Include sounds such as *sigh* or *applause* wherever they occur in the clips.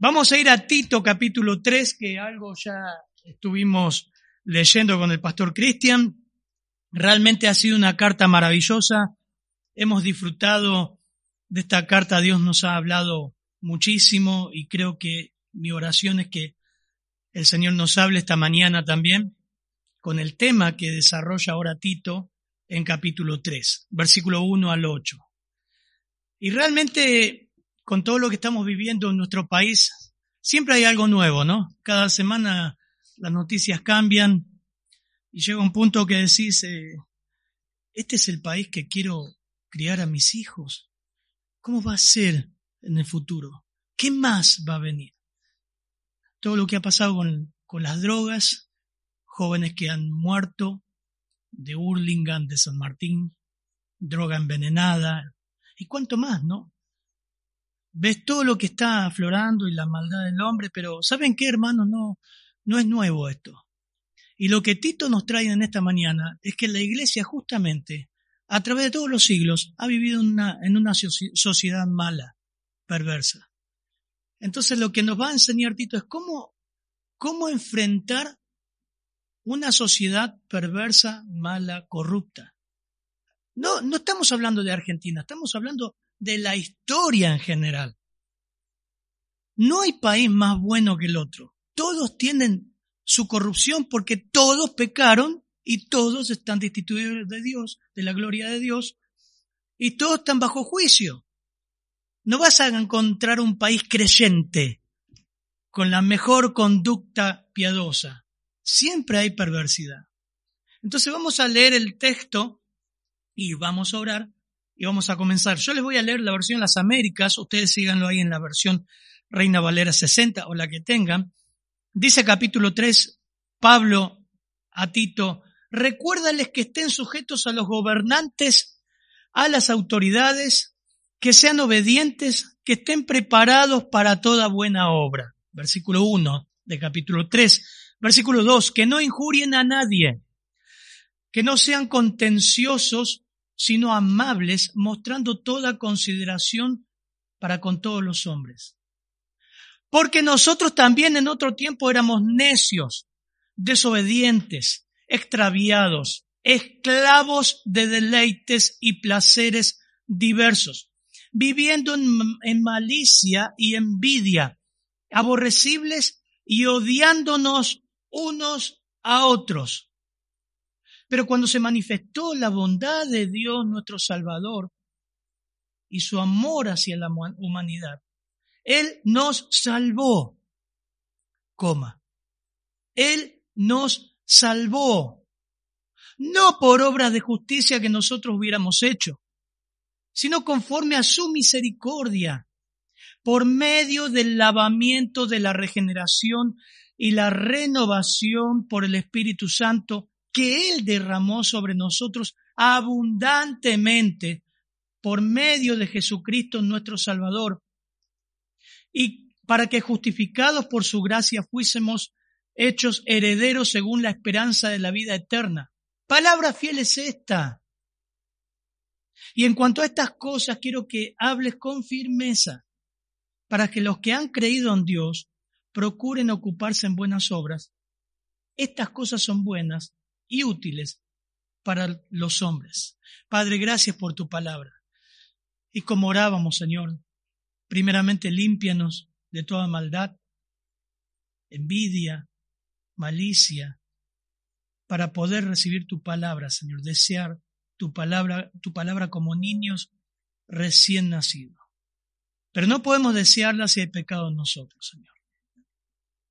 Vamos a ir a Tito capítulo 3, que algo ya estuvimos leyendo con el pastor Cristian. Realmente ha sido una carta maravillosa. Hemos disfrutado de esta carta. Dios nos ha hablado muchísimo y creo que mi oración es que el Señor nos hable esta mañana también con el tema que desarrolla ahora Tito en capítulo 3, versículo 1 al 8. Y realmente, con todo lo que estamos viviendo en nuestro país, siempre hay algo nuevo, ¿no? Cada semana las noticias cambian y llega un punto que decís, eh, este es el país que quiero criar a mis hijos. ¿Cómo va a ser en el futuro? ¿Qué más va a venir? Todo lo que ha pasado con, con las drogas, jóvenes que han muerto de Hurlingham, de San Martín, droga envenenada, y cuánto más, ¿no? Ves todo lo que está aflorando y la maldad del hombre, pero ¿saben qué, hermanos? No, no es nuevo esto. Y lo que Tito nos trae en esta mañana es que la iglesia justamente, a través de todos los siglos, ha vivido una, en una sociedad mala, perversa. Entonces lo que nos va a enseñar Tito es cómo, cómo enfrentar una sociedad perversa, mala, corrupta. No, no estamos hablando de Argentina, estamos hablando de la historia en general. No hay país más bueno que el otro. Todos tienen su corrupción porque todos pecaron y todos están destituidos de Dios, de la gloria de Dios, y todos están bajo juicio. No vas a encontrar un país creyente con la mejor conducta piadosa siempre hay perversidad. Entonces vamos a leer el texto y vamos a orar y vamos a comenzar. Yo les voy a leer la versión Las Américas, ustedes síganlo ahí en la versión Reina Valera 60 o la que tengan. Dice capítulo 3, Pablo a Tito, recuérdales que estén sujetos a los gobernantes, a las autoridades, que sean obedientes, que estén preparados para toda buena obra. Versículo 1 de capítulo 3. Versículo 2, que no injurien a nadie, que no sean contenciosos, sino amables, mostrando toda consideración para con todos los hombres. Porque nosotros también en otro tiempo éramos necios, desobedientes, extraviados, esclavos de deleites y placeres diversos, viviendo en, malicia y envidia, aborrecibles y odiándonos unos a otros. Pero cuando se manifestó la bondad de Dios nuestro Salvador y su amor hacia la humanidad, Él nos salvó, coma. Él nos salvó, no por obras de justicia que nosotros hubiéramos hecho, sino conforme a su misericordia, por medio del lavamiento de la regeneración y la renovación por el Espíritu Santo que Él derramó sobre nosotros abundantemente por medio de Jesucristo nuestro Salvador, y para que justificados por su gracia fuésemos hechos herederos según la esperanza de la vida eterna. Palabra fiel es esta. Y en cuanto a estas cosas, quiero que hables con firmeza, para que los que han creído en Dios procuren ocuparse en buenas obras. Estas cosas son buenas y útiles para los hombres. Padre, gracias por tu palabra. Y como orábamos, Señor, primeramente límpianos de toda maldad, envidia, malicia, para poder recibir tu palabra, Señor, desear tu palabra, tu palabra como niños recién nacidos. Pero no podemos desearla si hay pecado en nosotros, Señor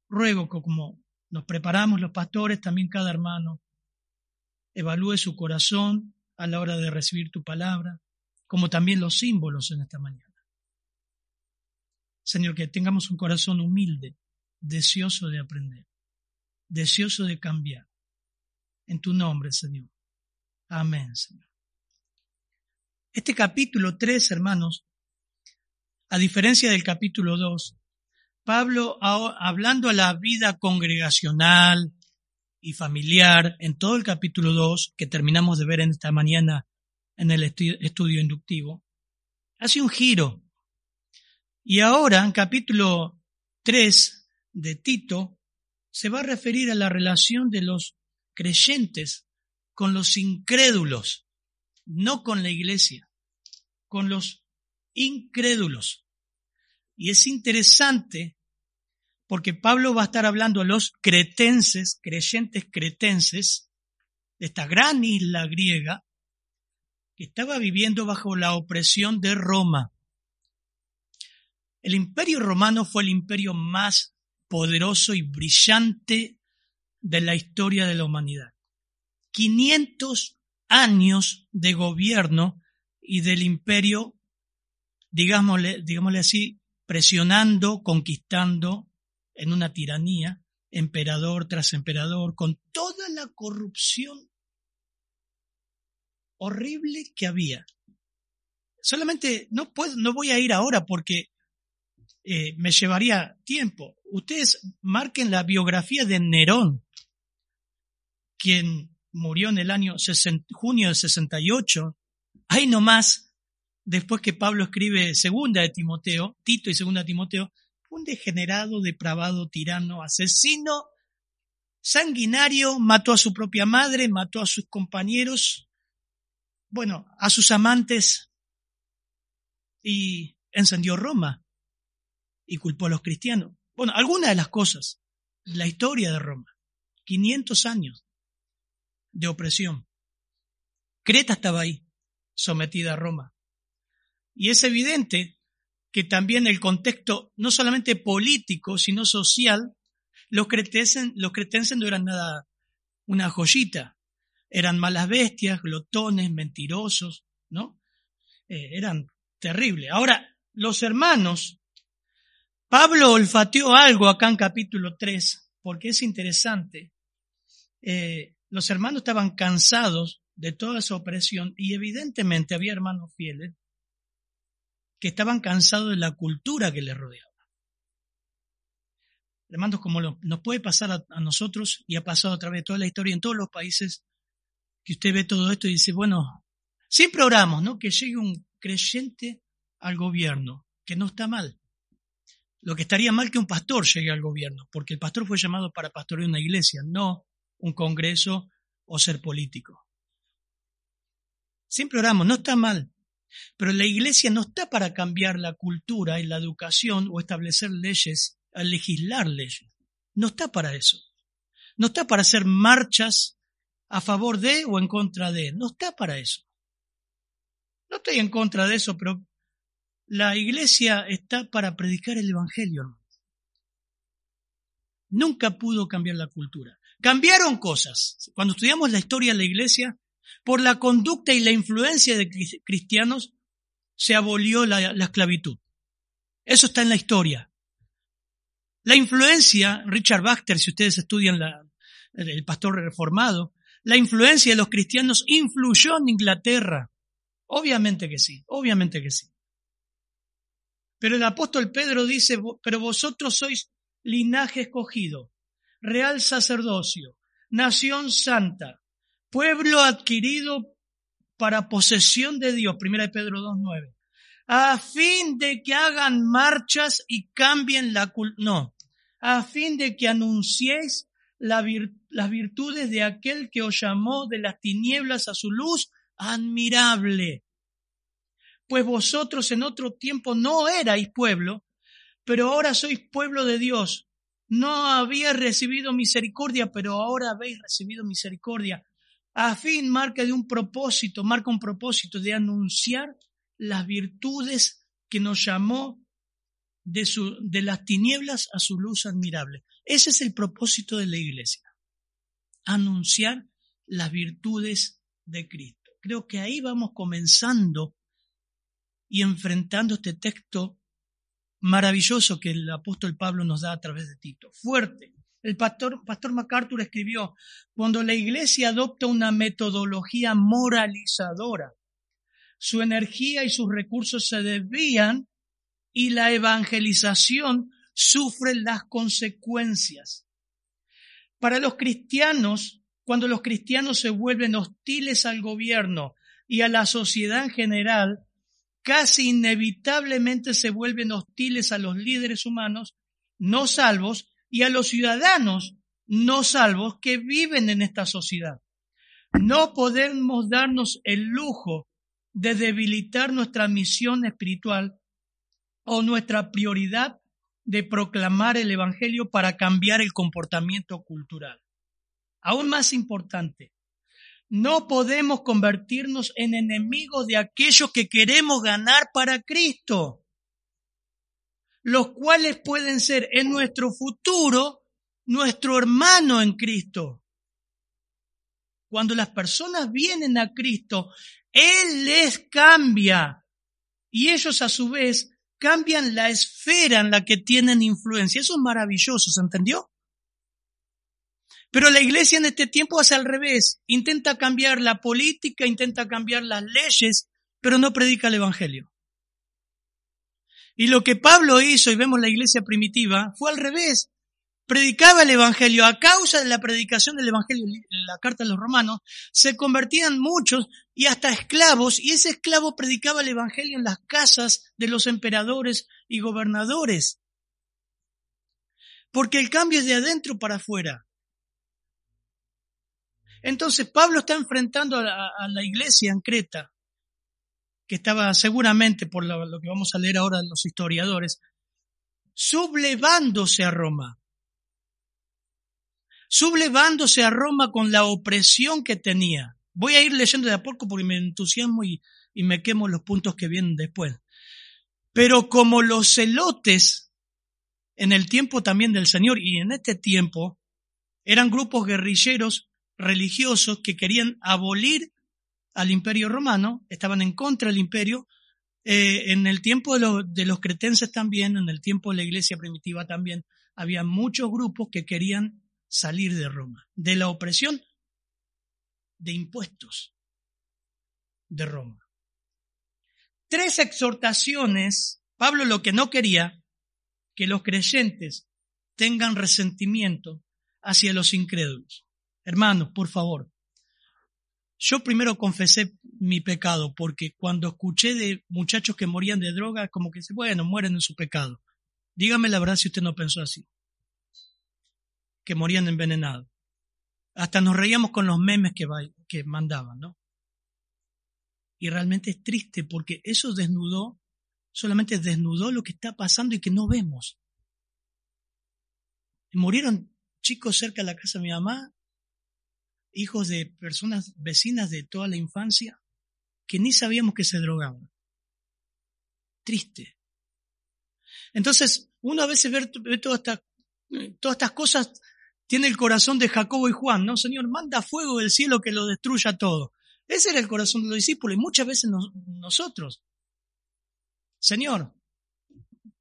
ruego que como nos preparamos los pastores, también cada hermano evalúe su corazón a la hora de recibir tu palabra, como también los símbolos en esta mañana. Señor, que tengamos un corazón humilde, deseoso de aprender, deseoso de cambiar. En tu nombre, Señor. Amén, Señor. Este capítulo 3, hermanos, a diferencia del capítulo 2, Pablo, hablando a la vida congregacional y familiar, en todo el capítulo 2, que terminamos de ver en esta mañana en el estudio inductivo, hace un giro. Y ahora, en capítulo 3 de Tito, se va a referir a la relación de los creyentes con los incrédulos, no con la iglesia, con los incrédulos. Y es interesante porque Pablo va a estar hablando a los cretenses, creyentes cretenses, de esta gran isla griega, que estaba viviendo bajo la opresión de Roma. El imperio romano fue el imperio más poderoso y brillante de la historia de la humanidad. 500 años de gobierno y del imperio, digámosle, digámosle así, presionando, conquistando en una tiranía, emperador tras emperador, con toda la corrupción horrible que había. Solamente no puedo, no voy a ir ahora porque eh, me llevaría tiempo. Ustedes marquen la biografía de Nerón, quien murió en el año junio del 68. Ahí nomás, después que Pablo escribe segunda de Timoteo, Tito y segunda de Timoteo, un degenerado, depravado, tirano, asesino, sanguinario, mató a su propia madre, mató a sus compañeros, bueno, a sus amantes y encendió Roma y culpó a los cristianos. Bueno, algunas de las cosas, la historia de Roma, 500 años de opresión. Creta estaba ahí, sometida a Roma. Y es evidente que también el contexto, no solamente político, sino social, los cretenses, los cretenses no eran nada una joyita. Eran malas bestias, glotones, mentirosos, ¿no? Eh, eran terribles. Ahora, los hermanos, Pablo olfateó algo acá en capítulo 3, porque es interesante. Eh, los hermanos estaban cansados de toda esa opresión y evidentemente había hermanos fieles que estaban cansados de la cultura que les rodeaba. Hermanos, como nos puede pasar a, nosotros y ha pasado a través de toda la historia en todos los países, que usted ve todo esto y dice, bueno, siempre oramos, ¿no? Que llegue un creyente al gobierno, que no está mal. Lo que estaría mal que un pastor llegue al gobierno, porque el pastor fue llamado para pastorear una iglesia, no un congreso o ser político. Siempre oramos, no está mal, pero la iglesia no está para cambiar la cultura y la educación o establecer leyes, a legislar leyes. No está para eso. No está para hacer marchas a favor de o en contra de. No está para eso. No estoy en contra de eso, pero la iglesia está para predicar el Evangelio. Nunca pudo cambiar la cultura. Cambiaron cosas. Cuando estudiamos la historia de la iglesia, por la conducta y la influencia de cristianos se abolió la, esclavitud. Eso está en la historia. La influencia, Richard Baxter, si ustedes estudian el pastor reformado, la influencia de los cristianos influyó en Inglaterra. Obviamente que sí, obviamente que sí. Pero el apóstol Pedro dice, pero vosotros sois linaje escogido, real sacerdocio, nación santa, pueblo adquirido para posesión de Dios, primera de Pedro 2.9, a fin de que hagan marchas y cambien la cultura, no, a fin de que anunciéis las virtudes de aquel que os llamó de las tinieblas a su luz admirable. Pues vosotros en otro tiempo no erais pueblo, pero ahora sois pueblo de Dios. No habíais recibido misericordia, pero ahora habéis recibido misericordia a fin marca de un propósito, marca un propósito de anunciar las virtudes que nos llamó de, de las tinieblas a su luz admirable. Ese es el propósito de la iglesia, anunciar las virtudes de Cristo. Creo que ahí vamos comenzando y enfrentando este texto maravilloso que el apóstol Pablo nos da a través de Tito. Fuerte. El pastor, pastor MacArthur escribió, cuando la iglesia adopta una metodología moralizadora, su energía y sus recursos se desvían y la evangelización sufre las consecuencias. Para los cristianos, cuando los cristianos se vuelven hostiles al gobierno y a la sociedad en general, casi inevitablemente se vuelven hostiles a los líderes humanos no salvos y a los ciudadanos no salvos que viven en esta sociedad. No podemos darnos el lujo de debilitar nuestra misión espiritual o nuestra prioridad de proclamar el Evangelio para cambiar el comportamiento cultural. Aún más importante, no podemos convertirnos en enemigos de aquellos que queremos ganar para Cristo, los cuales pueden ser en nuestro futuro nuestro hermano en Cristo. Cuando las personas vienen a Cristo, él les cambia. Y ellos a su vez cambian la esfera en la que tienen influencia. Eso es maravilloso, ¿se entendió? Pero la iglesia en este tiempo hace al revés. Intenta cambiar la política, intenta cambiar las leyes, pero no predica el Evangelio. Y lo que Pablo hizo, y vemos la iglesia primitiva, fue al revés predicaba el Evangelio, a causa de la predicación del Evangelio, en la carta de los romanos, se convertían muchos y hasta esclavos, y ese esclavo predicaba el Evangelio en las casas de los emperadores y gobernadores. Porque el cambio es de adentro para afuera. Entonces Pablo está enfrentando a la, iglesia en Creta, que estaba seguramente, por lo, que vamos a leer ahora los historiadores, sublevándose a Roma sublevándose a Roma con la opresión que tenía. Voy a ir leyendo de a poco porque me entusiasmo y, y me quemo los puntos que vienen después. Pero como los celotes en el tiempo también del Señor y en este tiempo eran grupos guerrilleros religiosos que querían abolir al imperio romano, estaban en contra del imperio, eh, en el tiempo de, de, los cretenses también, en el tiempo de la iglesia primitiva también, había muchos grupos que querían salir de Roma, de la opresión de impuestos de Roma. Tres exhortaciones, Pablo lo que no quería, que los creyentes tengan resentimiento hacia los incrédulos. Hermanos, por favor, yo primero confesé mi pecado porque cuando escuché de muchachos que morían de droga, como que, bueno, mueren en su pecado. Dígame la verdad si usted no pensó así que morían envenenados. Hasta nos reíamos con los memes que, que mandaban, ¿no? Y realmente es triste porque eso desnudó, solamente desnudó lo que está pasando y que no vemos. Murieron chicos cerca de la casa de mi mamá, hijos de personas vecinas de toda la infancia, que ni sabíamos que se drogaban. Triste. Entonces, uno a veces ve, ve todas, estas, todas estas cosas tiene el corazón de Jacobo y Juan, ¿no? Señor, manda fuego del cielo que lo destruya todo. Ese era el corazón de los discípulos y muchas veces nosotros. Señor,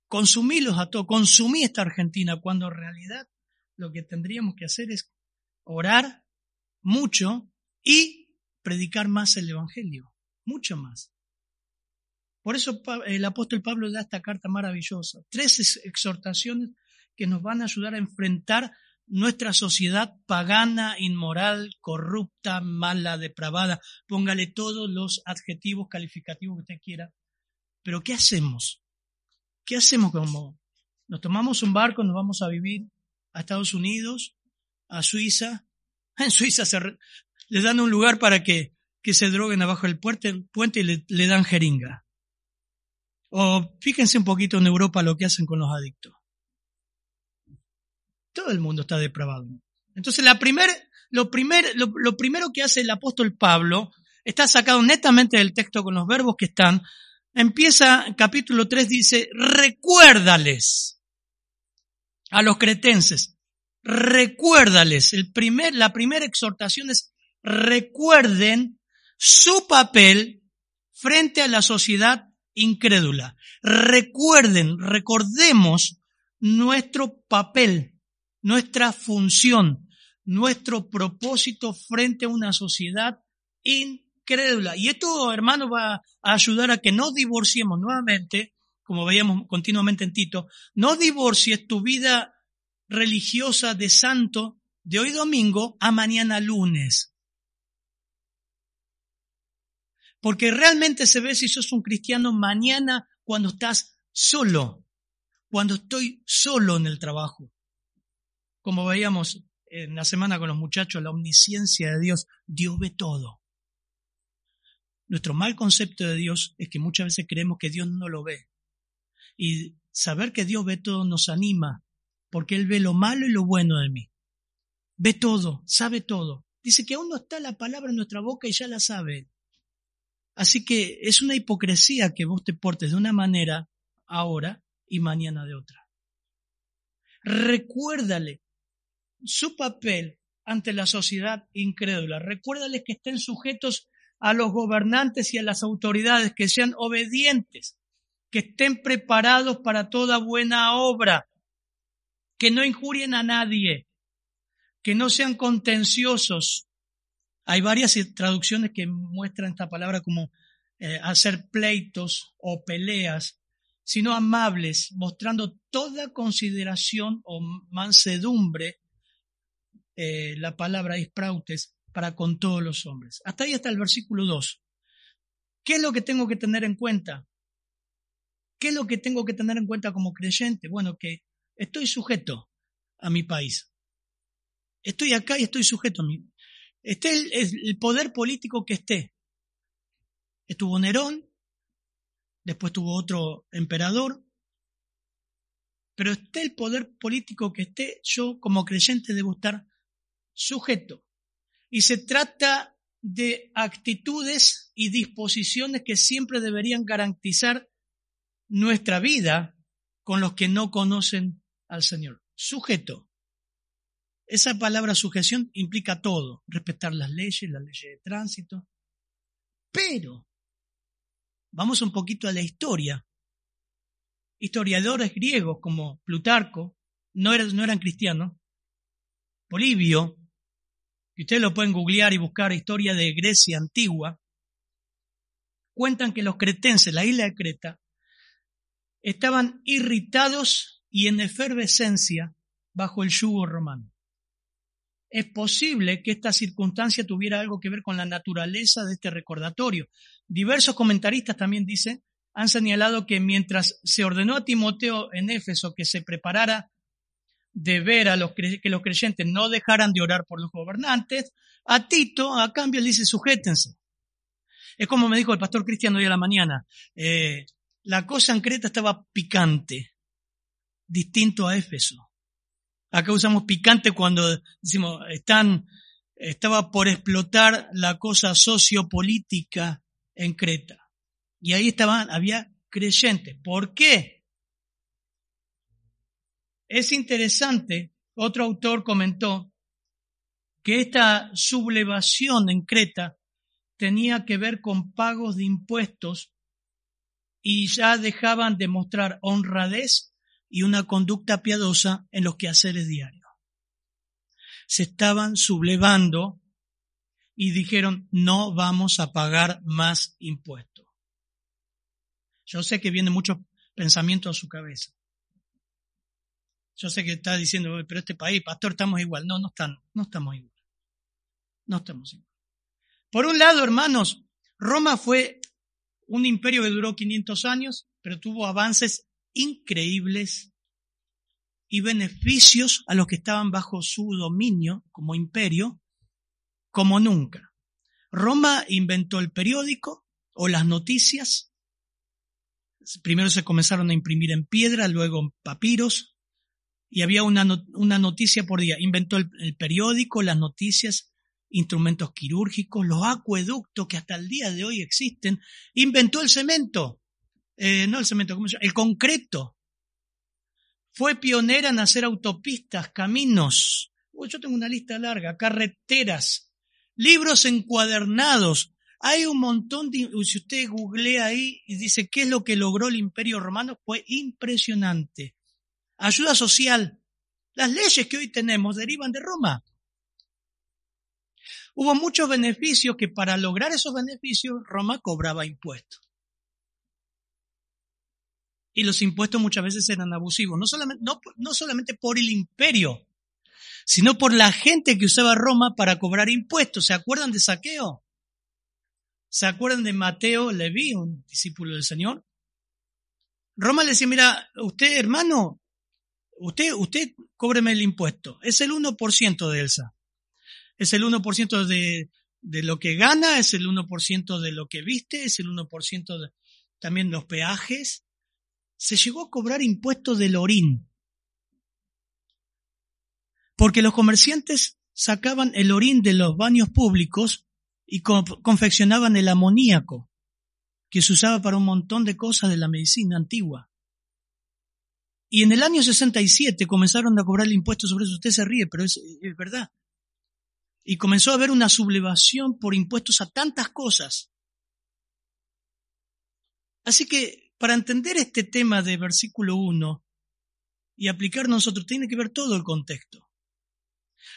consumílos a todos, consumí esta Argentina, cuando en realidad lo que tendríamos que hacer es orar mucho y predicar más el Evangelio, mucho más. Por eso el apóstol Pablo da esta carta maravillosa, tres exhortaciones que nos van a ayudar a enfrentar nuestra sociedad pagana, inmoral, corrupta, mala, depravada, póngale todos los adjetivos calificativos que usted quiera. Pero ¿qué hacemos? ¿Qué hacemos como nos tomamos un barco, nos vamos a vivir a Estados Unidos, a Suiza? *laughs* En Suiza les dan un lugar para que, que se droguen abajo del puente, y le, le dan jeringa. O fíjense un poquito en Europa lo que hacen con los adictos. Todo el mundo está depravado. Entonces, la primer, lo, primer, lo, primero que hace el apóstol Pablo está sacado netamente del texto con los verbos que están. Empieza, capítulo 3 dice, recuérdales a los cretenses, recuérdales. El primer, la primera exhortación es recuerden su papel frente a la sociedad incrédula. Recuerden, recordemos nuestro papel, nuestra función, nuestro propósito frente a una sociedad incrédula. Y esto, hermano, va a ayudar a que no divorciemos nuevamente, como veíamos continuamente en Tito, no divorcies tu vida religiosa de santo de hoy domingo a mañana lunes. Porque realmente se ve si sos un cristiano mañana cuando estás solo, cuando estoy solo en el trabajo. Como veíamos en la semana con los muchachos, la omnisciencia de Dios, Dios ve todo. Nuestro mal concepto de Dios es que muchas veces creemos que Dios no lo ve. Y saber que Dios ve todo nos anima, porque Él ve lo malo y lo bueno de mí. Ve todo, sabe todo. Dice que aún no está la palabra en nuestra boca y ya la sabe. Así que es una hipocresía que vos te portes de una manera ahora y mañana de otra. Recuérdale su papel ante la sociedad incrédula. Recuérdale que estén sujetos a los gobernantes y a las autoridades, que sean obedientes, que estén preparados para toda buena obra, que no injurien a nadie, que no sean contenciosos. Hay varias traducciones que muestran esta palabra como eh, hacer pleitos o peleas, sino amables, mostrando toda consideración o mansedumbre, eh, la palabra isprautes, para con todos los hombres. Hasta ahí está el versículo 2. ¿Qué es lo que tengo que tener en cuenta? ¿Qué es lo que tengo que tener en cuenta como creyente? Bueno, que estoy sujeto a mi país. Estoy acá y estoy sujeto a mi. Esté el, el poder político que esté. Estuvo Nerón, después tuvo otro emperador, pero esté el poder político que esté, yo como creyente debo estar sujeto. Y se trata de actitudes y disposiciones que siempre deberían garantizar nuestra vida con los que no conocen al Señor. Sujeto. Esa palabra sujeción implica todo, respetar las leyes, las leyes de tránsito. Pero, vamos un poquito a la historia. Historiadores griegos como Plutarco, no eran, no eran cristianos, Polibio, que ustedes lo pueden googlear y buscar historia de Grecia antigua, cuentan que los cretenses, la isla de Creta, estaban irritados y en efervescencia bajo el yugo romano. Es posible que esta circunstancia tuviera algo que ver con la naturaleza de este recordatorio. Diversos comentaristas también dicen, han señalado que mientras se ordenó a Timoteo en Éfeso que se preparara de ver a los que los creyentes no dejaran de orar por los gobernantes, a Tito, a cambio, le dice, sujétense. Es como me dijo el pastor Cristiano hoy a la mañana, eh, la cosa en Creta estaba picante, distinto a Éfeso. Acá usamos picante cuando decimos, están, estaba por explotar la cosa sociopolítica en Creta. Y ahí estaban, había creyentes. ¿Por qué? Es interesante, otro autor comentó que esta sublevación en Creta tenía que ver con pagos de impuestos y ya dejaban de mostrar honradez y una conducta piadosa en los quehaceres diarios. Se estaban sublevando y dijeron, no vamos a pagar más impuestos. Yo sé que vienen muchos pensamientos a su cabeza. Yo sé que está diciendo, pero este país, pastor, estamos igual. No, no están, no estamos igual. No estamos igual. Por un lado, hermanos, Roma fue un imperio que duró 500 años, pero tuvo avances increíbles y beneficios a los que estaban bajo su dominio como imperio, como nunca. Roma inventó el periódico o las noticias. Primero se comenzaron a imprimir en piedra, luego en papiros, y había una, una noticia por día. Inventó el, el periódico, las noticias, instrumentos quirúrgicos, los acueductos que hasta el día de hoy existen, inventó el cemento, eh, no el cemento, ¿cómo? El concreto. Fue pionera en hacer autopistas, caminos. yo tengo una lista larga, carreteras, libros encuadernados. Hay un montón de, si usted googlea ahí y dice qué es lo que logró el imperio romano, fue impresionante. Ayuda social. Las leyes que hoy tenemos derivan de Roma. Hubo muchos beneficios que para lograr esos beneficios Roma cobraba impuestos. Y los impuestos muchas veces eran abusivos, no solamente, no, no solamente por el imperio, sino por la gente que usaba Roma para cobrar impuestos. ¿Se acuerdan de Saqueo? ¿Se acuerdan de Mateo Leví, un discípulo del Señor? Roma le decía, mira, usted hermano, usted, usted cóbreme el impuesto. Es el 1% de Elsa. Es el 1% de, de lo que gana, es el 1% de lo que viste, es el 1% de también los peajes. Se llegó a cobrar impuestos del orín. Porque los comerciantes sacaban el orín de los baños públicos y confeccionaban el amoníaco, que se usaba para un montón de cosas de la medicina antigua. Y en el año 67 comenzaron a cobrar el impuesto sobre eso. Usted se ríe, pero es, es verdad. Y comenzó a haber una sublevación por impuestos a tantas cosas. Así que para entender este tema de versículo 1 y aplicar nosotros, tiene que ver todo el contexto.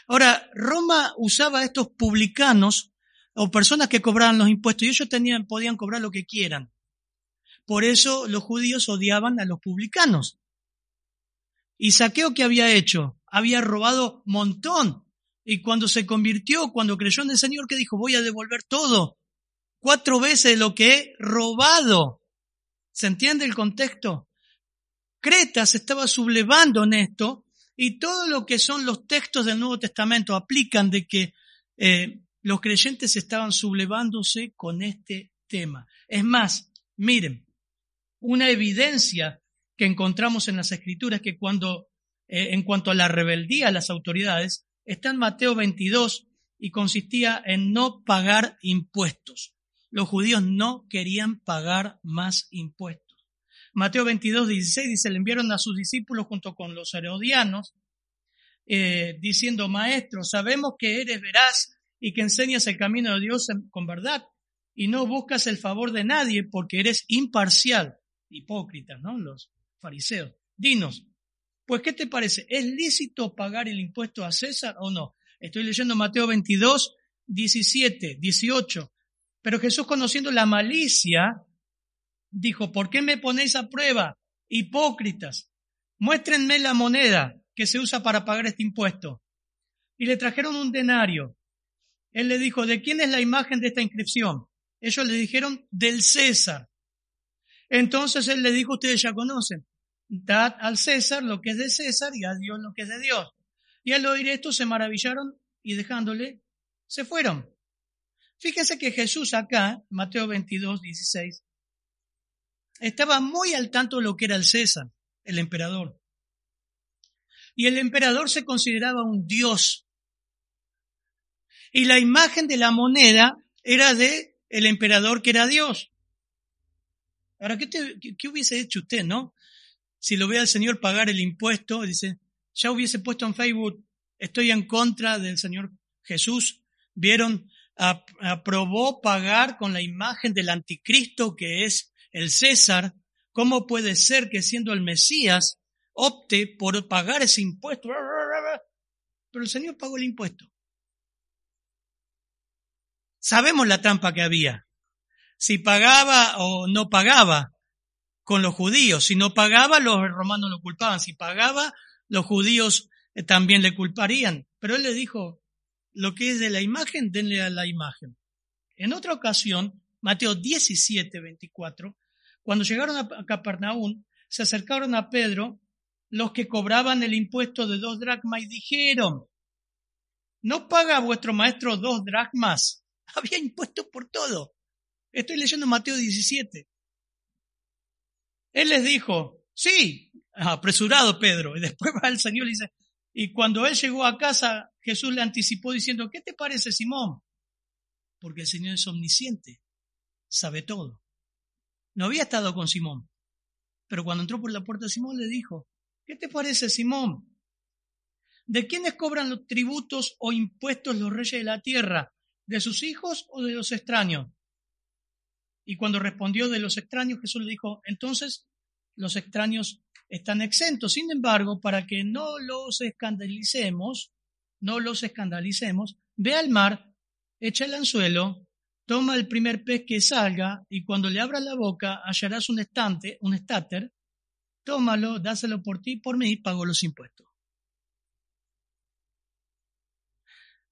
Ahora, Roma usaba a estos publicanos o personas que cobraban los impuestos y ellos tenían, podían cobrar lo que quieran. Por eso los judíos odiaban a los publicanos. ¿Y Saqueo qué había hecho? Había robado montón. Y cuando se convirtió, cuando creyó en el Señor, ¿qué dijo? Voy a devolver todo. Cuatro veces lo que he robado. ¿Se entiende el contexto? Creta se estaba sublevando en esto y todo lo que son los textos del Nuevo Testamento aplican de que eh, los creyentes estaban sublevándose con este tema. Es más, miren, una evidencia que encontramos en las escrituras que cuando, eh, en cuanto a la rebeldía a las autoridades, está en Mateo 22 y consistía en no pagar impuestos. Los judíos no querían pagar más impuestos. Mateo 22, 16 dice, le enviaron a sus discípulos junto con los herodianos, eh, diciendo, maestro, sabemos que eres veraz y que enseñas el camino de Dios con verdad y no buscas el favor de nadie porque eres imparcial. Hipócritas, ¿no? Los fariseos. Dinos, pues ¿qué te parece? ¿Es lícito pagar el impuesto a César o no? Estoy leyendo Mateo 22, 17, 18. Pero Jesús conociendo la malicia, dijo, ¿por qué me ponéis a prueba? Hipócritas, muéstrenme la moneda que se usa para pagar este impuesto. Y le trajeron un denario él le dijo, ¿de quién es la imagen de esta inscripción? Ellos le dijeron, del César. Entonces él le dijo, ustedes ya conocen, dad al César lo que es de César y a Dios lo que es de Dios. Y al oír esto se maravillaron y dejándole, se fueron. Fíjense que Jesús acá, Mateo 22, 16, estaba muy al tanto de lo que era el César, el emperador. Y el emperador se consideraba un dios y la imagen de la moneda era de el emperador que era Dios. Ahora, ¿qué, ¿qué, hubiese hecho usted, no? Si lo ve al Señor pagar el impuesto, dice, ya hubiese puesto en Facebook, estoy en contra del Señor Jesús. ¿Vieron? Aprobó pagar con la imagen del anticristo que es el César. ¿Cómo puede ser que siendo el Mesías opte por pagar ese impuesto? Pero el Señor pagó el impuesto. Sabemos la trampa que había. Si pagaba o no pagaba con los judíos. Si no pagaba, los romanos lo culpaban. Si pagaba, los judíos eh, también le culparían. Pero él le dijo, lo que es de la imagen, denle a la imagen. En otra ocasión, Mateo 17, 24, cuando llegaron a Capernaum, se acercaron a Pedro los que cobraban el impuesto de dos dracmas y dijeron, ¿no paga vuestro maestro dos dracmas? *laughs* Había impuestos por todo. Estoy leyendo Mateo 17. Él les dijo, sí, apresurado Pedro. Y después va el Señor y dice, y cuando él llegó a casa, Jesús le anticipó diciendo, ¿qué te parece, Simón? Porque el Señor es omnisciente, sabe todo. No había estado con Simón, pero cuando entró por la puerta Simón le dijo, ¿qué te parece, Simón? ¿De quiénes cobran los tributos o impuestos los reyes de la tierra? ¿De sus hijos o de los extraños? Y cuando respondió de los extraños, Jesús le dijo, entonces los extraños están exentos. Sin embargo, para que no los escandalicemos, no los escandalicemos, ve al mar, echa el anzuelo, toma el primer pez que salga y cuando le abras la boca hallarás un estante, un estáter, tómalo, dáselo por ti, por mí, pago los impuestos.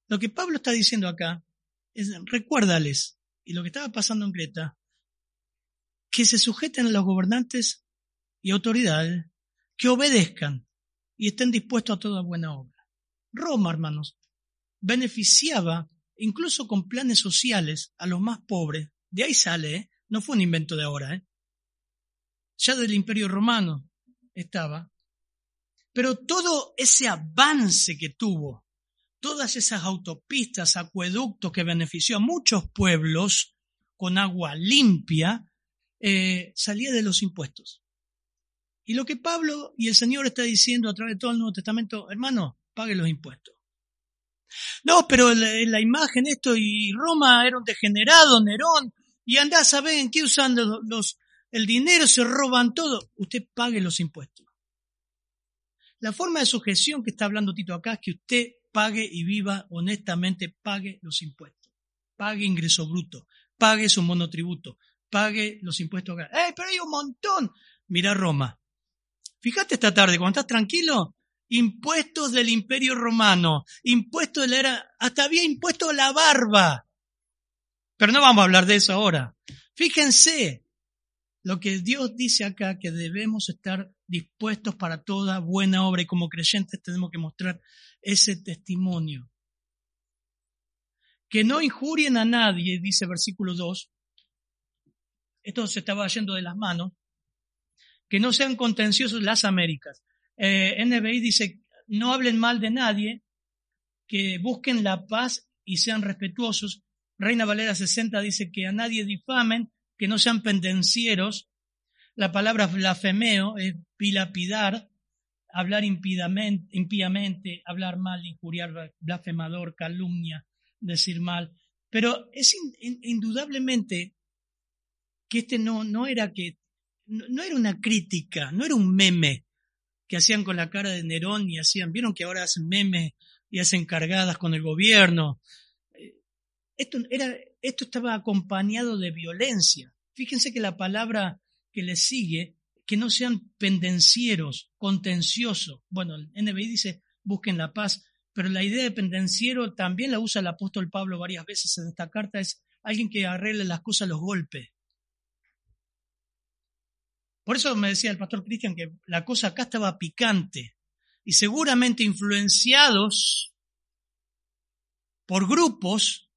Lo que Pablo está diciendo acá es, recuérdales, y lo que estaba pasando en Creta, que se sujeten a los gobernantes y autoridades, que obedezcan y estén dispuestos a toda buena obra. Roma, hermanos, beneficiaba incluso con planes sociales a los más pobres. De ahí sale, ¿eh? no fue un invento de ahora. ¿eh? Ya del imperio romano estaba. Pero todo ese avance que tuvo, todas esas autopistas, acueductos que benefició a muchos pueblos con agua limpia, eh, salía de los impuestos. Y lo que Pablo y el Señor está diciendo a través de todo el Nuevo Testamento, hermano, pague los impuestos. No, pero en la, imagen esto y Roma era un degenerado, Nerón, y andá a saber en qué usan los, el dinero, se roban todo. Usted pague los impuestos. La forma de sujeción que está hablando Tito acá es que usted pague y viva honestamente, pague los impuestos. Pague ingreso bruto, pague su monotributo, pague los impuestos. ¡Eh, pero hay un montón! Mira Roma. Fíjate esta tarde, cuando estás tranquilo, impuestos del imperio romano, impuestos de la era, hasta había impuesto la barba. Pero no vamos a hablar de eso ahora. Fíjense lo que Dios dice acá, que debemos estar dispuestos para toda buena obra y como creyentes tenemos que mostrar ese testimonio. Que no injurien a nadie, dice versículo 2. Esto se estaba yendo de las manos. Que no sean contenciosos las Américas eh, NBI dice, no hablen mal de nadie, que busquen la paz y sean respetuosos. Reina Valera 60 dice que a nadie difamen, que no sean pendencieros. La palabra blasfemeo es pilapidar, hablar impíamente, hablar mal, injuriar, blasfemador, calumnia, decir mal. Pero es indudablemente que este no, no era que, no era una crítica, no era un meme, que hacían con la cara de Nerón y hacían, vieron que ahora hacen memes y hacen cargadas con el gobierno. Eh, esto, era, esto estaba acompañado de violencia. Fíjense que la palabra que le sigue, que no sean pendencieros, contenciosos. Bueno, el NBI dice busquen la paz, pero la idea de pendenciero también la usa el apóstol Pablo varias veces en esta carta, es alguien que arregle las cosas a los golpes. Por eso me decía el pastor Cristian que la cosa acá estaba picante y seguramente influenciados por grupos,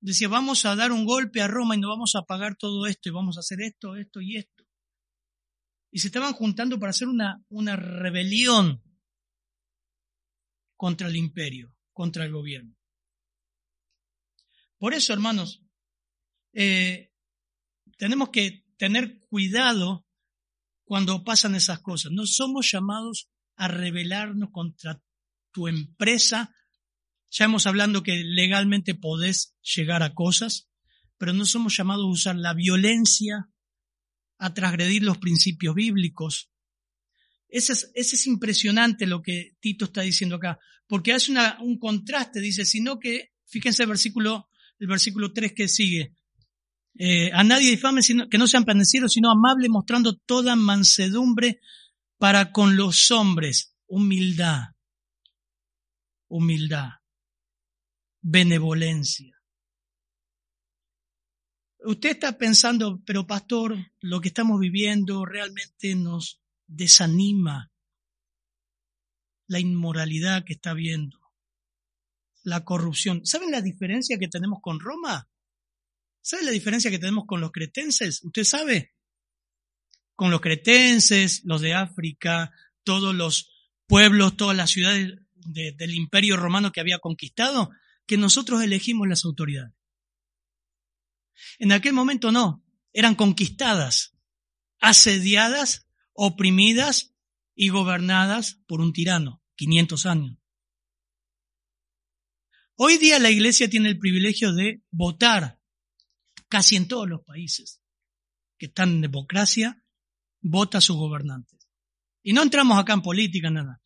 decía, vamos a dar un golpe a Roma y no vamos a pagar todo esto y vamos a hacer esto, esto y esto. Y se estaban juntando para hacer una, una rebelión contra el imperio, contra el gobierno. Por eso, hermanos, eh, tenemos que tener cuidado cuando pasan esas cosas. No somos llamados a rebelarnos contra tu empresa. Ya hemos hablado que legalmente podés llegar a cosas, pero no somos llamados a usar la violencia, a transgredir los principios bíblicos. Ese es, ese es impresionante lo que Tito está diciendo acá, porque hace una, un contraste, dice, sino que, fíjense el versículo, el versículo 3 que sigue, eh, a nadie difame, sino, que no sean pendencieros, sino amables, mostrando toda mansedumbre para con los hombres. Humildad, humildad, benevolencia. Usted está pensando, pero pastor, lo que estamos viviendo realmente nos desanima. La inmoralidad que está viendo, la corrupción. ¿Saben la diferencia que tenemos con Roma? ¿Sabe la diferencia que tenemos con los cretenses? ¿Usted sabe? Con los cretenses, los de África, todos los pueblos, todas las ciudades del imperio romano que había conquistado, que nosotros elegimos las autoridades. En aquel momento no, eran conquistadas, asediadas, oprimidas y gobernadas por un tirano, 500 años. Hoy día la iglesia tiene el privilegio de votar casi en todos los países. que están en democracia, vota a sus gobernantes. Y no entramos acá en política, nada.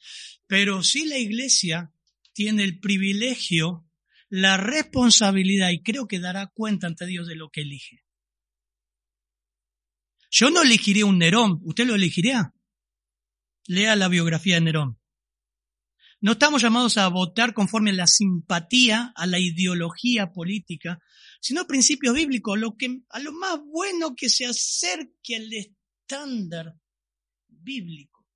Pero sí la iglesia tiene el privilegio, la responsabilidad, y creo que dará cuenta ante Dios de lo que elige. Yo no elegiría un Nerón, ¿usted lo elegiría? Lea la biografía de Nerón. No estamos llamados a votar conforme a la simpatía, a la ideología política, sino principios bíblicos, lo que, a lo más bueno que se acerque al estándar bíblico.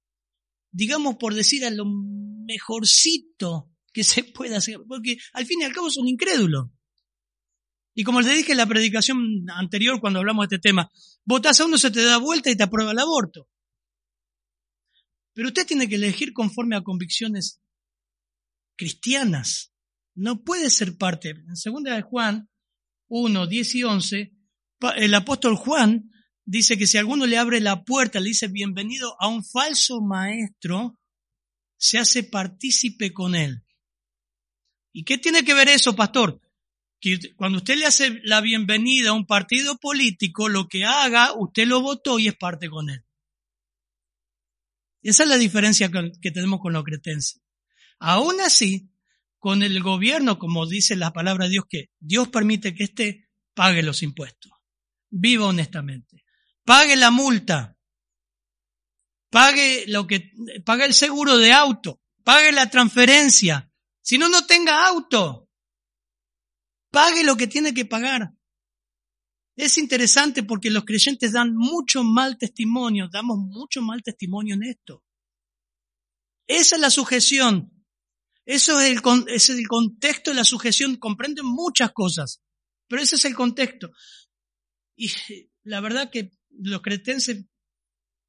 Digamos por decir a lo mejorcito que se pueda hacer, porque al fin y al cabo son incrédulos. Y como les dije en la predicación anterior cuando hablamos de este tema, votas a uno, se te da vuelta y te aprueba el aborto. Pero usted tiene que elegir conforme a convicciones cristianas. No puede ser parte. En segunda de Juan 1, 10 y 11, el apóstol Juan dice que si alguno le abre la puerta, le dice bienvenido a un falso maestro, se hace partícipe con él. ¿Y qué tiene que ver eso, pastor? Que cuando usted le hace la bienvenida a un partido político, lo que haga, usted lo votó y es parte con él. Esa es la diferencia que tenemos con los cretenses. Aún así, con el gobierno, como dice la palabra de Dios, que Dios permite que éste pague los impuestos, viva honestamente, pague la multa, pague lo que, pague el seguro de auto, pague la transferencia, si no, no tenga auto, pague lo que tiene que pagar. Es interesante porque los creyentes dan mucho mal testimonio, damos mucho mal testimonio en esto. Esa es la sujeción. Eso es el, contexto de la sujeción. Comprenden muchas cosas, pero ese es el contexto. Y la verdad que los cretenses,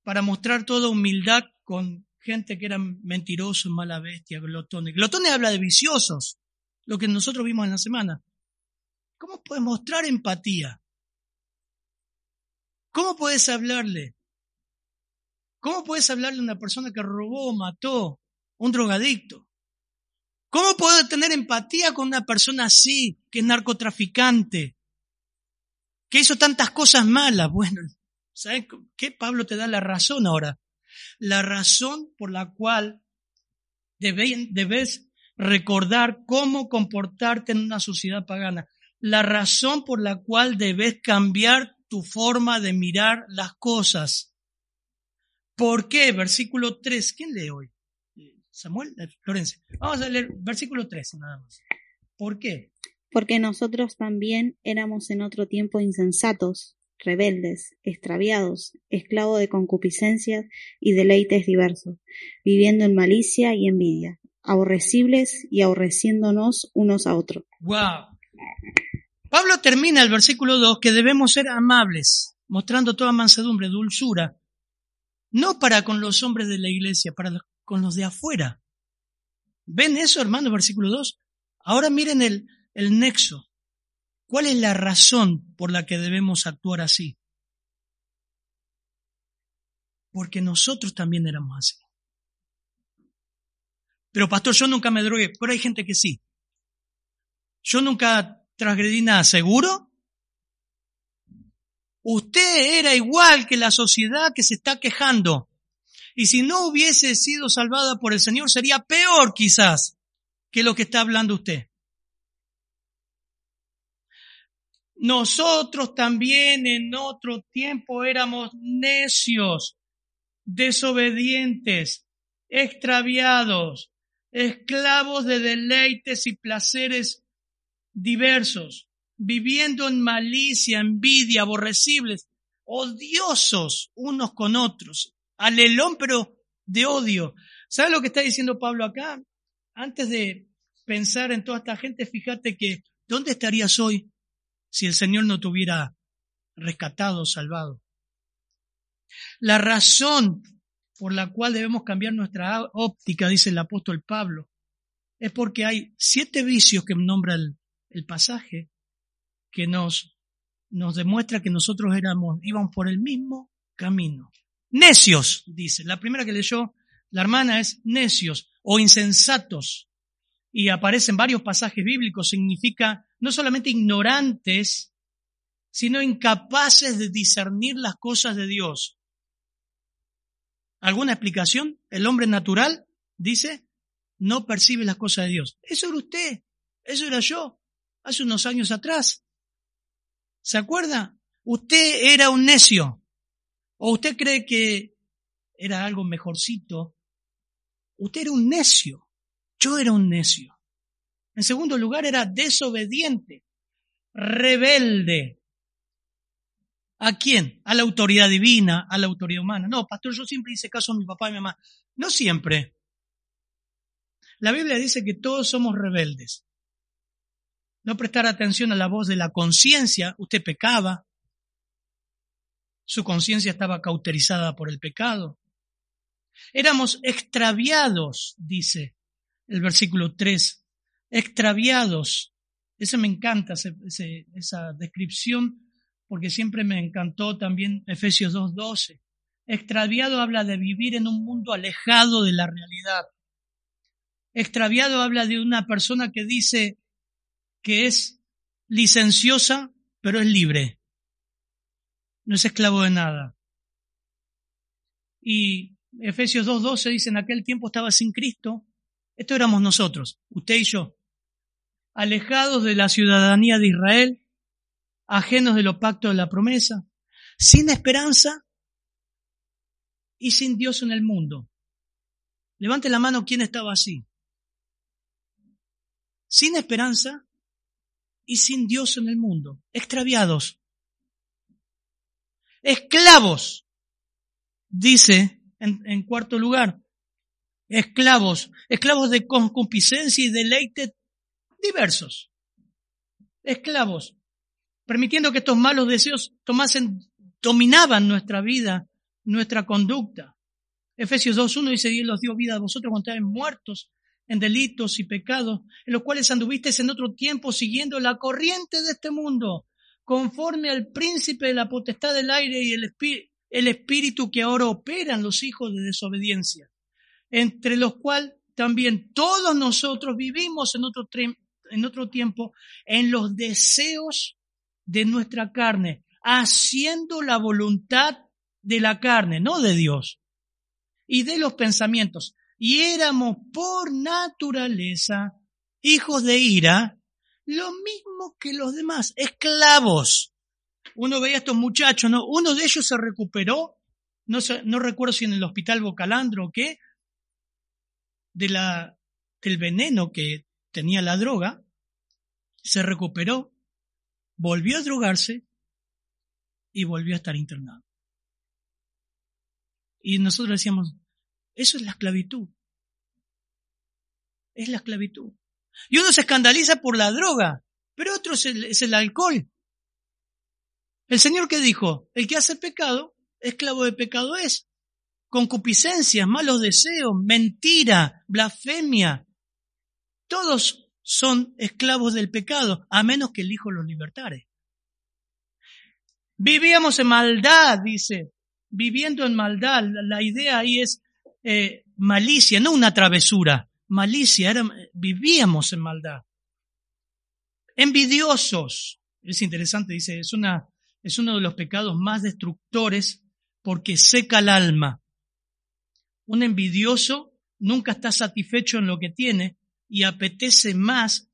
para mostrar toda humildad con gente que eran mentirosos, mala bestia, glotones. Glotones habla de viciosos, lo que nosotros vimos en la semana. ¿Cómo puedes mostrar empatía? ¿Cómo puedes hablarle? ¿Cómo puedes hablarle a una persona que robó, mató, un drogadicto? ¿Cómo puedo tener empatía con una persona así, que es narcotraficante, que hizo tantas cosas malas? Bueno, ¿sabes qué? Pablo te da la razón ahora. La razón por la cual debes recordar cómo comportarte en una sociedad pagana. La razón por la cual debes cambiar tu forma de mirar las cosas. ¿Por qué? Versículo 3. ¿Quién lee hoy? Samuel, eh, Florencia. Vamos a leer versículo 3 nada más. ¿Por qué? Porque nosotros también éramos en otro tiempo insensatos, rebeldes, extraviados, esclavos de concupiscencias y deleites diversos, viviendo en malicia y envidia, aborrecibles y aborreciéndonos unos a otros. ¡Wow! Pablo termina el versículo 2 que debemos ser amables, mostrando toda mansedumbre, dulzura, no para con los hombres de la iglesia, para con los de afuera. ¿Ven eso, hermano, versículo 2? Ahora miren el, el nexo. ¿Cuál es la razón por la que debemos actuar así? Porque nosotros también éramos así. Pero pastor, yo nunca me drogué, pero hay gente que sí. Yo nunca transgredí nada, ¿seguro? Usted era igual que la sociedad que se está quejando. Y si no hubiese sido salvada por el Señor, sería peor quizás que lo que está hablando usted. Nosotros también en otro tiempo éramos necios, desobedientes, extraviados, esclavos de deleites y placeres diversos, viviendo en malicia, envidia, aborrecibles, odiosos unos con otros, alelón pero de odio. ¿Sabe lo que está diciendo Pablo acá? Antes de pensar en toda esta gente, fíjate que ¿dónde estarías hoy si el Señor no te hubiera rescatado, salvado? La razón por la cual debemos cambiar nuestra óptica, dice el apóstol Pablo, es porque hay siete vicios que nombra el, el pasaje que nos, nos demuestra que nosotros éramos, íbamos por el mismo camino. Necios, dice. La primera que leyó la hermana es necios o insensatos. Y aparecen varios pasajes bíblicos, significa no solamente ignorantes, sino incapaces de discernir las cosas de Dios. ¿Alguna explicación? El hombre natural, dice, no percibe las cosas de Dios. Eso era usted, eso era yo, hace unos años atrás. ¿Se acuerda? Usted era un necio. ¿O usted cree que era algo mejorcito? Usted era un necio. Yo era un necio. En segundo lugar, era desobediente, rebelde. ¿A quién? A la autoridad divina, a la autoridad humana. No, pastor, yo siempre hice caso a mi papá y mi mamá. No siempre. La Biblia dice que todos somos rebeldes. No prestar atención a la voz de la conciencia, usted pecaba. Su conciencia estaba cauterizada por el pecado. Éramos extraviados, dice el versículo 3. Extraviados. Ese me encanta, esa descripción, porque siempre me encantó también Efesios 2.12. Extraviado habla de vivir en un mundo alejado de la realidad. Extraviado habla de una persona que dice que es licenciosa, pero es libre. No es esclavo de nada. Y Efesios 2.12 dice, en aquel tiempo estaba sin Cristo. Esto éramos nosotros, usted y yo, alejados de la ciudadanía de Israel, ajenos de los pactos de la promesa, sin esperanza y sin Dios en el mundo. Levante la mano quien estaba así sin esperanza y sin Dios en el mundo, extraviados, esclavos, dice en, cuarto lugar, esclavos, esclavos de concupiscencia y deleite diversos, esclavos, permitiendo que estos malos deseos tomasen, dominaban nuestra vida, nuestra conducta. Efesios 2.1 dice, Dios los dio vida a vosotros cuando estaban muertos en delitos y pecados, en los cuales anduvisteis en otro tiempo siguiendo la corriente de este mundo, conforme al príncipe de la potestad del aire y el, espíritu que ahora operan los hijos de desobediencia, entre los cuales también todos nosotros vivimos en otro, en otro tiempo en los deseos de nuestra carne, haciendo la voluntad de la carne, no de Dios, y de los pensamientos. Y éramos por naturaleza hijos de ira, lo mismo que los demás, esclavos. Uno veía a estos muchachos, ¿no? Uno de ellos se recuperó, no, no recuerdo si en el hospital Bocalandro o qué, de la, del veneno que tenía la droga, se recuperó, volvió a drogarse y volvió a estar internado. Y nosotros decíamos, eso es la esclavitud. Es la esclavitud. Y uno se escandaliza por la droga, pero otro es el, alcohol. El Señor que dijo, el que hace pecado, esclavo de pecado es. Concupiscencias, malos deseos, mentira, blasfemia. Todos son esclavos del pecado, a menos que el Hijo los libertare. Vivíamos en maldad, dice, viviendo en maldad. La idea ahí es eh, malicia, no una travesura, malicia, vivíamos en maldad. Envidiosos, es interesante, dice, es, una, es uno de los pecados más destructores porque seca el alma. Un envidioso nunca está satisfecho en lo que tiene y apetece más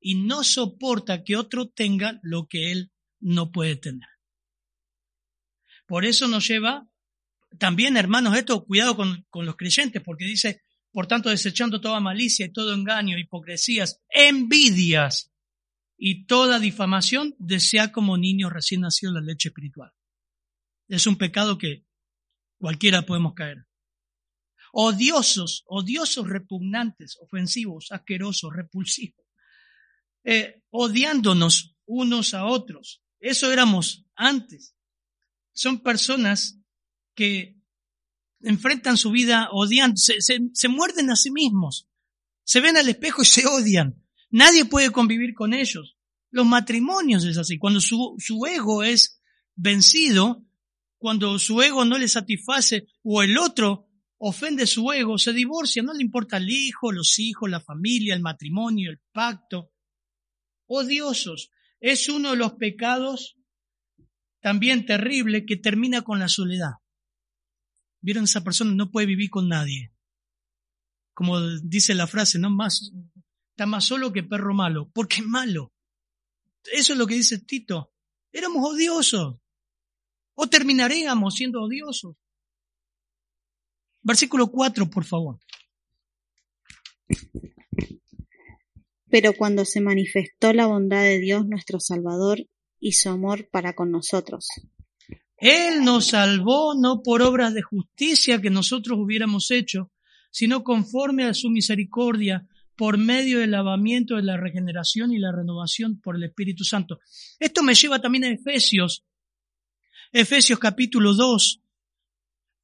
y no soporta que otro tenga lo que él no puede tener. Por eso nos lleva también, hermanos, esto, cuidado con, los creyentes, porque dice, por tanto, desechando toda malicia y todo engaño, hipocresías, envidias y toda difamación, desea como niño recién nacido la leche espiritual. Es un pecado que cualquiera podemos caer. Odiosos, odiosos, repugnantes, ofensivos, asquerosos, repulsivos, eh, odiándonos unos a otros. Eso éramos antes. Son personas que enfrentan su vida odiando, se, muerden a sí mismos, se ven al espejo y se odian. Nadie puede convivir con ellos. Los matrimonios es así. Cuando su, su ego es vencido, cuando su ego no le satisface o el otro ofende su ego, se divorcia, no le importa el hijo, los hijos, la familia, el matrimonio, el pacto. Odiosos. Es uno de los pecados también terrible que termina con la soledad. ¿Vieron esa persona? No puede vivir con nadie. Como dice la frase, no más, está más solo que perro malo. ¿Por qué malo? Eso es lo que dice Tito. Éramos odiosos. O terminaríamos siendo odiosos. Versículo 4, por favor. Pero cuando se manifestó la bondad de Dios nuestro Salvador y su amor para con nosotros. Él nos salvó no por obras de justicia que nosotros hubiéramos hecho, sino conforme a su misericordia, por medio del lavamiento de la regeneración y la renovación por el Espíritu Santo. Esto me lleva también a Efesios, Efesios capítulo 2,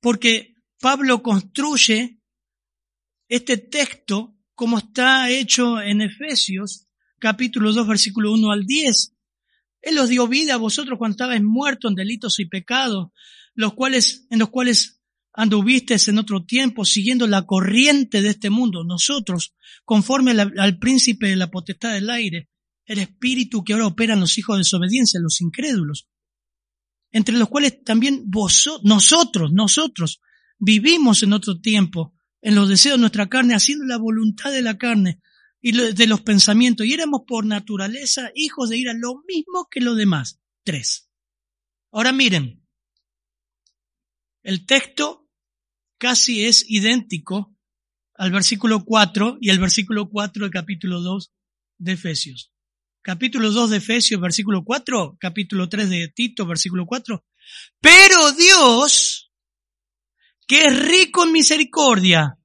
porque Pablo construye este texto como está hecho en Efesios capítulo 2 versículo 1 al 10. Él os dio vida a vosotros cuando estabais muertos en delitos y pecados, los cuales, en los cuales anduvisteis en otro tiempo, siguiendo la corriente de este mundo. Nosotros, conforme al príncipe de la potestad del aire, el espíritu que ahora opera en los hijos de desobediencia, los incrédulos, entre los cuales también vosotros, nosotros, nosotros, vivimos en otro tiempo, en los deseos de nuestra carne, haciendo la voluntad de la carne y de los pensamientos, y éramos por naturaleza hijos de ira, lo mismo que los demás. Tres. Ahora miren, el texto casi es idéntico al versículo 4 y el versículo 4 del capítulo 2 de Efesios. Capítulo 2 de Efesios, versículo 4, capítulo 3 de Tito, versículo 4. Pero Dios, que es rico en misericordia.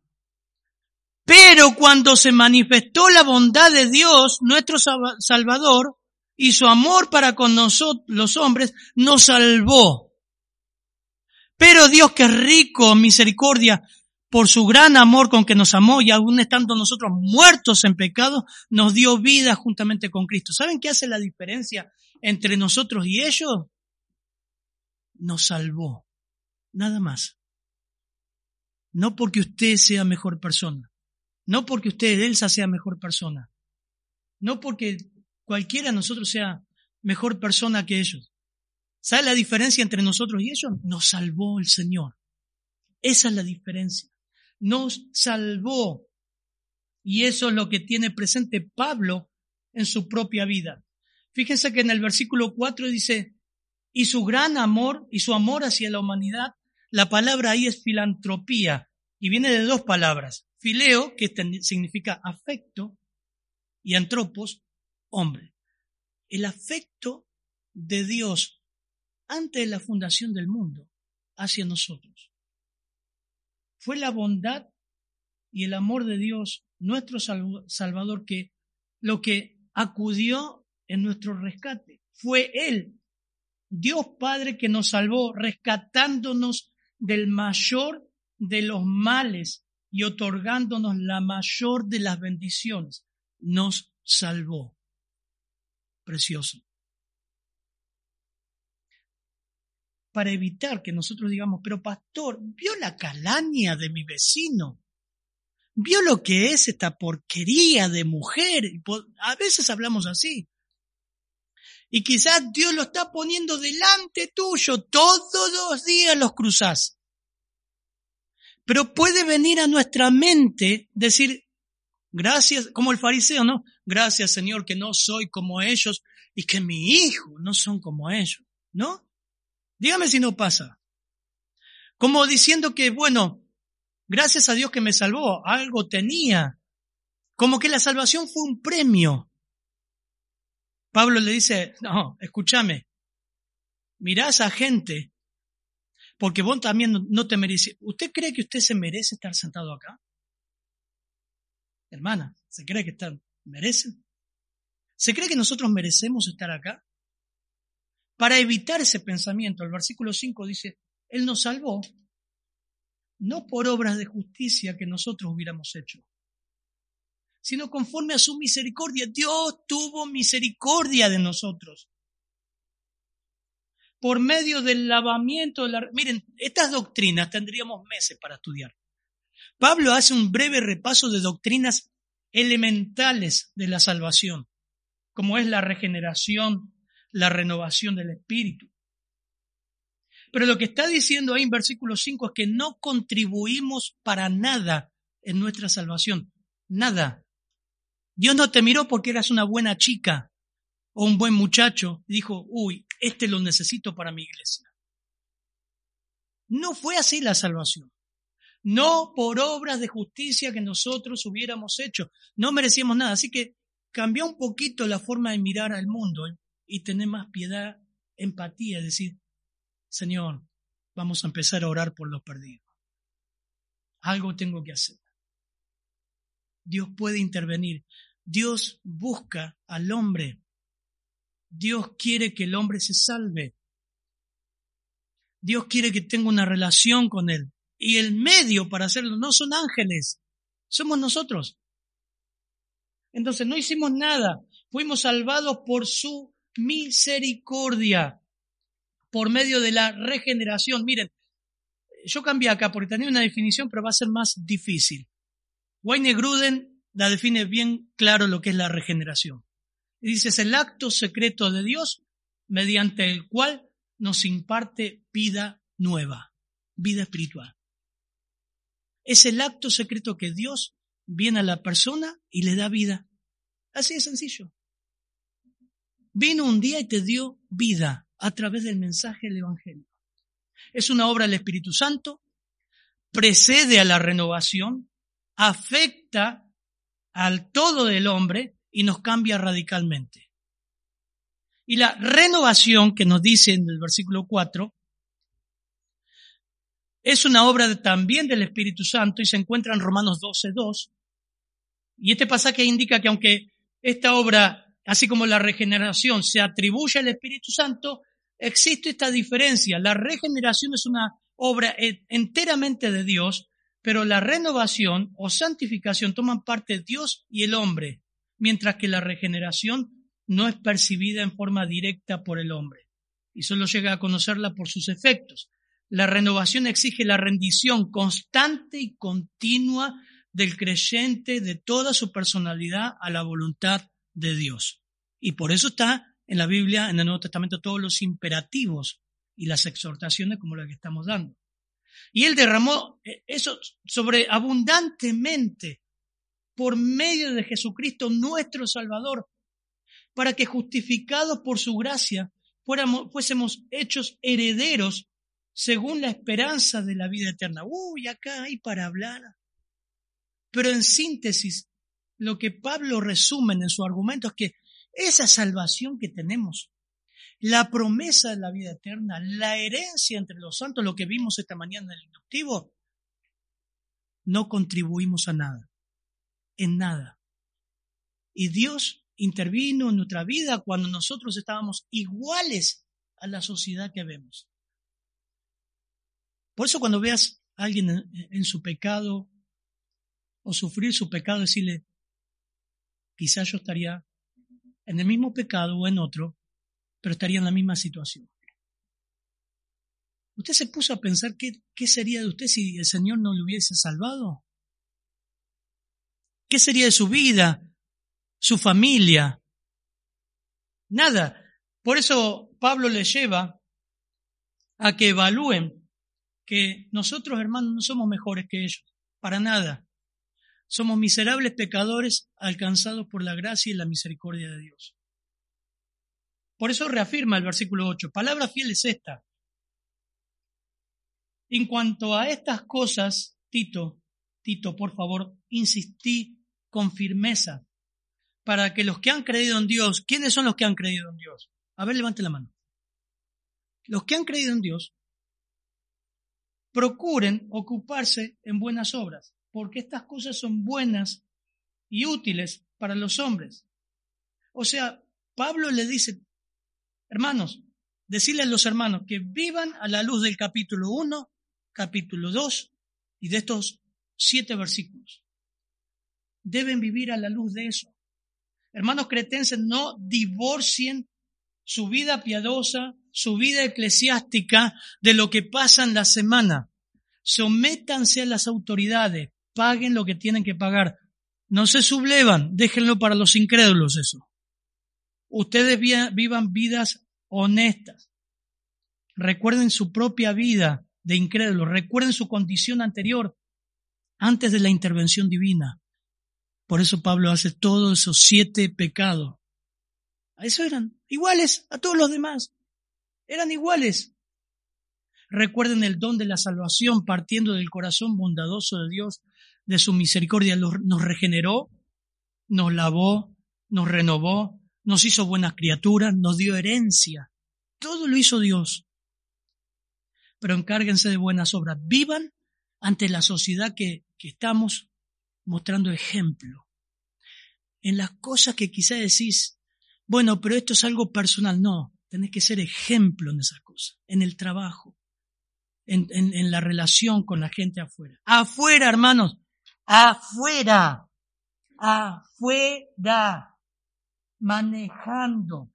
Pero cuando se manifestó la bondad de Dios, nuestro Salvador, y su amor para con nosotros, los hombres, nos salvó. Pero Dios que es rico en misericordia, por su gran amor con que nos amó y aún estando nosotros muertos en pecado, nos dio vida juntamente con Cristo. ¿Saben qué hace la diferencia entre nosotros y ellos? Nos salvó. Nada más. No porque usted sea mejor persona. No porque usted, Elsa, sea mejor persona. No porque cualquiera de nosotros sea mejor persona que ellos. ¿Sabe la diferencia entre nosotros y ellos? Nos salvó el Señor. Esa es la diferencia. Nos salvó. Y eso es lo que tiene presente Pablo en su propia vida. Fíjense que en el versículo 4 dice, y su gran amor y su amor hacia la humanidad la palabra ahí es filantropía y viene de dos palabras. Fileo, que significa afecto, y antropos, hombre. El afecto de Dios antes de la fundación del mundo hacia nosotros. Fue la bondad y el amor de Dios, nuestro Salvador, que lo que acudió en nuestro rescate. Fue Él, Dios Padre, que nos salvó, rescatándonos del mayor de los males y otorgándonos la mayor de las bendiciones. Nos salvó. Precioso. Para evitar que nosotros digamos, pero pastor, ¿vio la calaña de mi vecino? ¿Vio lo que es esta porquería de mujer? A veces hablamos así. Y quizás Dios lo está poniendo delante tuyo. Todos los días los cruzás. Pero puede venir a nuestra mente decir, gracias, como el fariseo, ¿no? Gracias Señor que no soy como ellos y que mi hijo no son como ellos, ¿no? Dígame si no pasa. Como diciendo que, bueno, gracias a Dios que me salvó, algo tenía. Como que la salvación fue un premio. Pablo le dice, no, escúchame, mirá a esa gente, porque vos también no te mereces. ¿Usted cree que usted se merece estar sentado acá? Hermana, ¿se cree que están, merecen? ¿Se cree que nosotros merecemos estar acá? Para evitar ese pensamiento, el versículo 5 dice, Él nos salvó, no por obras de justicia que nosotros hubiéramos hecho, sino conforme a su misericordia. Dios tuvo misericordia de nosotros. Por medio del lavamiento de la... Miren, estas doctrinas tendríamos meses para estudiar. Pablo hace un breve repaso de doctrinas elementales de la salvación, como es la regeneración, la renovación del espíritu, Pero lo que está diciendo ahí en versículo 5 es que no contribuimos para nada en nuestra salvación. Nada. Dios no te miró porque eras una buena chica o un buen muchacho dijo, uy, este lo necesito para mi iglesia. No fue así la salvación. No por obras de justicia que nosotros hubiéramos hecho. No merecíamos nada. Así que cambió un poquito la forma de mirar al mundo y tener más piedad, empatía, decir, Señor, vamos a empezar a orar por los perdidos. Algo tengo que hacer. Dios puede intervenir. Dios busca al hombre. Dios quiere que el hombre se salve. Dios quiere que tenga una relación con Él. Y el medio para hacerlo no son ángeles, somos nosotros. Entonces no hicimos nada, fuimos salvados por su misericordia, por medio de la regeneración. Miren, yo cambié acá porque tenía una definición, pero va a ser más difícil. Wayne Gruden la define bien claro lo que es la regeneración. Dice, es el acto secreto de Dios mediante el cual nos imparte vida nueva, vida espiritual. Es el acto secreto que Dios viene a la persona y le da vida. Así de sencillo. Vino un día y te dio vida a través del mensaje del Evangelio. Es una obra del Espíritu Santo, precede a la renovación, afecta al todo del hombre y nos cambia radicalmente. Y la renovación que nos dice en el versículo 4 es una obra también del Espíritu Santo y se encuentra en Romanos 12.2. Y este pasaje indica que aunque esta obra, así como la regeneración, se atribuye al Espíritu Santo, existe esta diferencia. La regeneración es una obra enteramente de Dios, pero la renovación o santificación toman parte Dios y el hombre, mientras que la regeneración no es percibida en forma directa por el hombre y solo llega a conocerla por sus efectos. La renovación exige la rendición constante y continua del creyente de toda su personalidad a la voluntad de Dios. Y por eso está en la Biblia, en el Nuevo Testamento, todos los imperativos y las exhortaciones como la que estamos dando. Y él derramó eh, eso sobre abundantemente por medio de Jesucristo nuestro Salvador, para que justificados por su gracia fuésemos hechos herederos según la esperanza de la vida eterna. Uy, acá hay para hablar. Pero en síntesis, lo que Pablo resume en su argumento es que esa salvación que tenemos, la promesa de la vida eterna, la herencia entre los santos, lo que vimos esta mañana en el inductivo, no contribuimos a nada, en nada. Y Dios intervino en nuestra vida cuando nosotros estábamos iguales a la sociedad que vemos. Por eso cuando veas a alguien en, su pecado o sufrir su pecado, decirle, quizás yo estaría en el mismo pecado o en otro, pero estaría en la misma situación. ¿Usted se puso a pensar qué, qué sería de usted si el Señor no le hubiese salvado? ¿Qué sería de su vida, su familia? Nada. Por eso Pablo le lleva a que evalúen que nosotros, hermanos, no somos mejores que ellos, para nada. Somos miserables pecadores alcanzados por la gracia y la misericordia de Dios. Por eso reafirma el versículo 8, palabra fiel es esta. En cuanto a estas cosas, Tito, Tito, por favor, insistí con firmeza para que los que han creído en Dios, ¿quiénes son los que han creído en Dios? A ver, levante la mano. Los que han creído en Dios procuren ocuparse en buenas obras, porque estas cosas son buenas y útiles para los hombres. O sea, Pablo le dice, hermanos, decirle a los hermanos que vivan a la luz del capítulo 1, capítulo 2 y de estos siete versículos. Deben vivir a la luz de eso. Hermanos cretenses, no divorcien su vida piadosa, su vida eclesiástica de lo que pasa en la semana. Sométanse a las autoridades, paguen lo que tienen que pagar. No se sublevan, déjenlo para los incrédulos eso. Ustedes vivan vidas honestas. recuerden su propia vida de incrédulos, recuerden su condición anterior antes de la intervención divina. Por eso Pablo hace todos esos siete pecados. A eso eran iguales a todos los demás. Eran iguales. Recuerden el don de la salvación partiendo del corazón bondadoso de Dios, de su misericordia. Nos regeneró, nos lavó, nos renovó, nos hizo buenas criaturas, nos dio herencia. Todo lo hizo Dios. Pero encárguense de buenas obras. Vivan ante la sociedad que, que estamos mostrando ejemplo. En las cosas que quizá decís, bueno, pero esto es algo personal. No, tenés que ser ejemplo en esas cosas, en el trabajo, en, en, la relación con la gente afuera. Afuera, hermanos, afuera, afuera, manejando.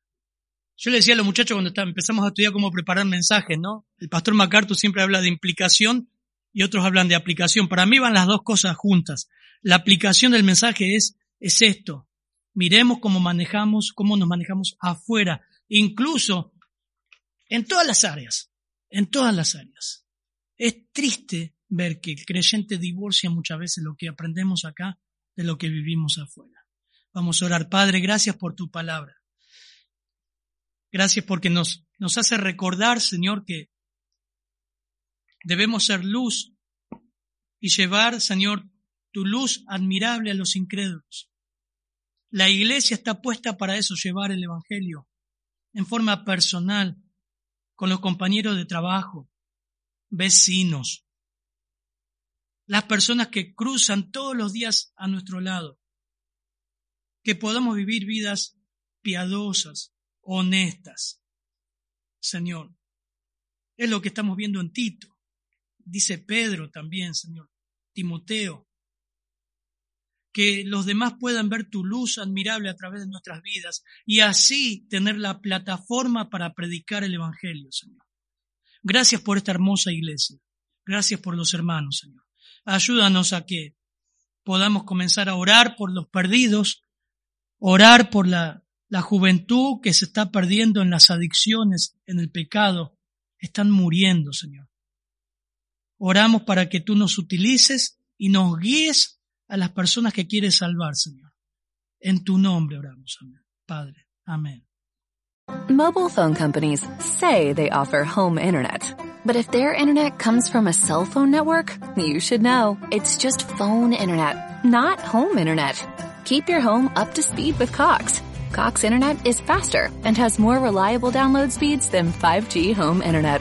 Yo le decía a los muchachos cuando empezamos a estudiar cómo preparar mensajes, ¿no? El pastor MacArthur siempre habla de implicación y otros hablan de aplicación. Para mí van las dos cosas juntas. La aplicación del mensaje es, es esto. Miremos cómo manejamos, cómo nos manejamos afuera, incluso en todas las áreas, en todas las áreas. Es triste ver que el creyente divorcia muchas veces lo que aprendemos acá de lo que vivimos afuera. Vamos a orar. Padre, gracias por tu palabra. Gracias porque nos, nos hace recordar, Señor, que Debemos ser luz y llevar, Señor, tu luz admirable a los incrédulos. La iglesia está puesta para eso, llevar el Evangelio en forma personal, con los compañeros de trabajo, vecinos, las personas que cruzan todos los días a nuestro lado, que podamos vivir vidas piadosas, honestas. Señor, es lo que estamos viendo en Tito dice Pedro también, Señor, Timoteo, que los demás puedan ver tu luz admirable a través de nuestras vidas y así tener la plataforma para predicar el Evangelio, Señor. Gracias por esta hermosa iglesia. Gracias por los hermanos, Señor. Ayúdanos a que podamos comenzar a orar por los perdidos, orar por la, la juventud que se está perdiendo en las adicciones, en el pecado. Están muriendo, Señor. Oramos para que tú nos utilices y nos guíes a las personas que quieres salvar, Señor. En tu nombre oramos. Padre, amén. Mobile phone companies say they offer home internet. But if their internet comes from a cell phone network, you should know. It's just phone internet, not home internet. Keep your home up to speed with Cox. Cox internet is faster and has more reliable download speeds than 5G home internet.